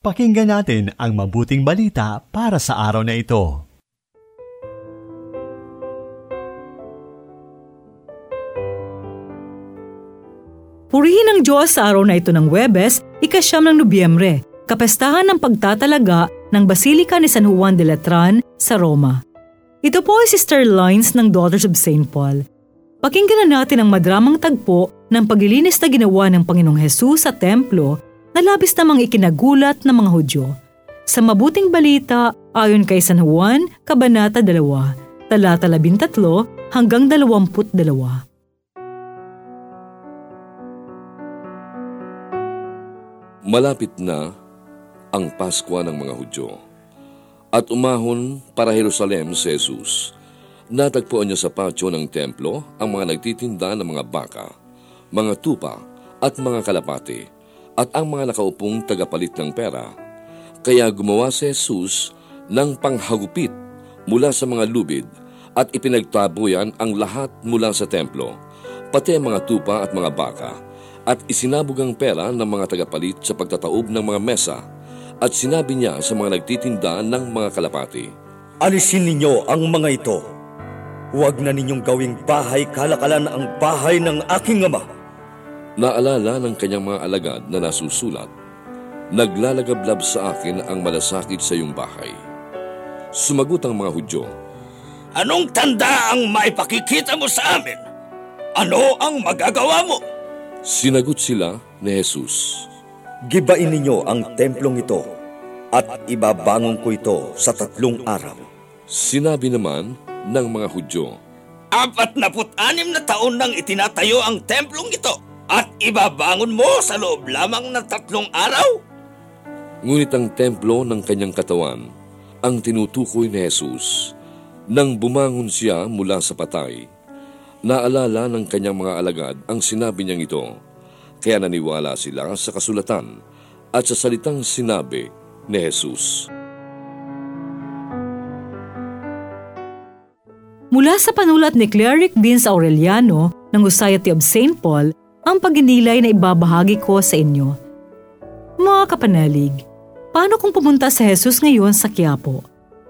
Pakinggan natin ang mabuting balita para sa araw na ito. Purihin ang Diyos sa araw na ito ng Webes, ikasyam ng Nobyembre, kapestahan ng pagtatalaga ng Basilika ni San Juan de Latran sa Roma. Ito po ay Sister Lines ng Daughters of St. Paul. Pakinggan na natin ang madramang tagpo ng paglilinis na ginawa ng Panginoong Hesus sa templo na labis namang ikinagulat ng mga Hudyo. Sa mabuting balita, ayon kay San Juan, Kabanata 2, talata 13 hanggang 22. Malapit na ang Paskwa ng mga Hudyo. At umahon para Jerusalem si Jesus. Natagpuan niya sa patio ng templo ang mga nagtitinda ng mga baka, mga tupa at mga kalapati at ang mga nakaupong tagapalit ng pera. Kaya gumawa si Jesus ng panghagupit mula sa mga lubid at ipinagtabuyan ang lahat mula sa templo, pati ang mga tupa at mga baka, at isinabog ang pera ng mga tagapalit sa pagtataob ng mga mesa, at sinabi niya sa mga nagtitinda ng mga kalapati, Alisin ninyo ang mga ito. Huwag na ninyong gawing bahay kalakalan ang bahay ng aking ama. Naalala ng kanyang mga alagad na nasusulat, Naglalagablab sa akin ang malasakit sa iyong bahay. Sumagot ang mga Hudyo, Anong tanda ang maipakikita mo sa amin? Ano ang magagawa mo? Sinagot sila ni Jesus, Gibain ninyo ang templong ito at ibabangon ko ito sa tatlong araw. Sinabi naman ng mga Hudyo, Apat na anim na taon nang itinatayo ang templong ito at ibabangon mo sa loob lamang ng tatlong araw? Ngunit ang templo ng kanyang katawan ang tinutukoy ni Jesus. Nang bumangon siya mula sa patay, naalala ng kanyang mga alagad ang sinabi niyang ito, kaya naniwala sila sa kasulatan at sa salitang sinabi ni Jesus. Mula sa panulat ni Cleric Vince Aureliano ng Society of St. Paul, ang paginilay na ibabahagi ko sa inyo. Mga kapanalig, paano kung pumunta si Jesus ngayon sa Quiapo?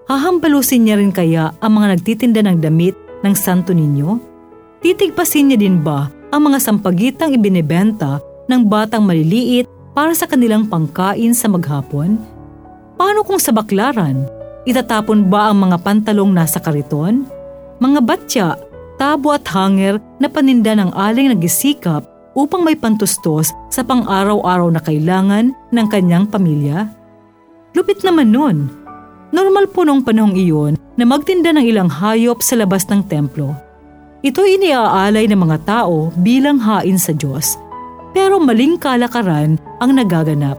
Hahambalusin niya rin kaya ang mga nagtitinda ng damit ng santo ninyo? Titigpasin niya din ba ang mga sampagitang ibinebenta ng batang maliliit para sa kanilang pangkain sa maghapon? Paano kung sa baklaran, itatapon ba ang mga pantalong nasa kariton? Mga batya, tabo at hanger na paninda ng aling nagisikap upang may pantustos sa pang-araw-araw na kailangan ng kanyang pamilya? Lupit naman nun. Normal po nung panahong iyon na magtinda ng ilang hayop sa labas ng templo. Ito iniaalay ng mga tao bilang hain sa Diyos. Pero maling kalakaran ang nagaganap.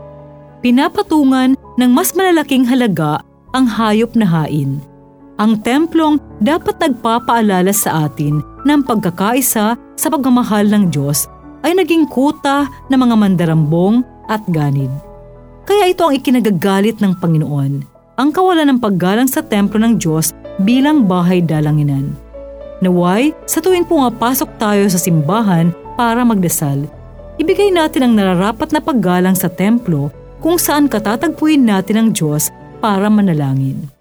Pinapatungan ng mas malalaking halaga ang hayop na hain. Ang templong dapat nagpapaalala sa atin ng pagkakaisa sa pagmamahal ng Diyos ay naging kuta ng mga mandarambong at ganid. Kaya ito ang ikinagagalit ng Panginoon, ang kawalan ng paggalang sa templo ng Diyos bilang bahay dalanginan. Naway, sa tuwing pumapasok tayo sa simbahan para magdasal, ibigay natin ang nararapat na paggalang sa templo kung saan katatagpuin natin ang Diyos para manalangin.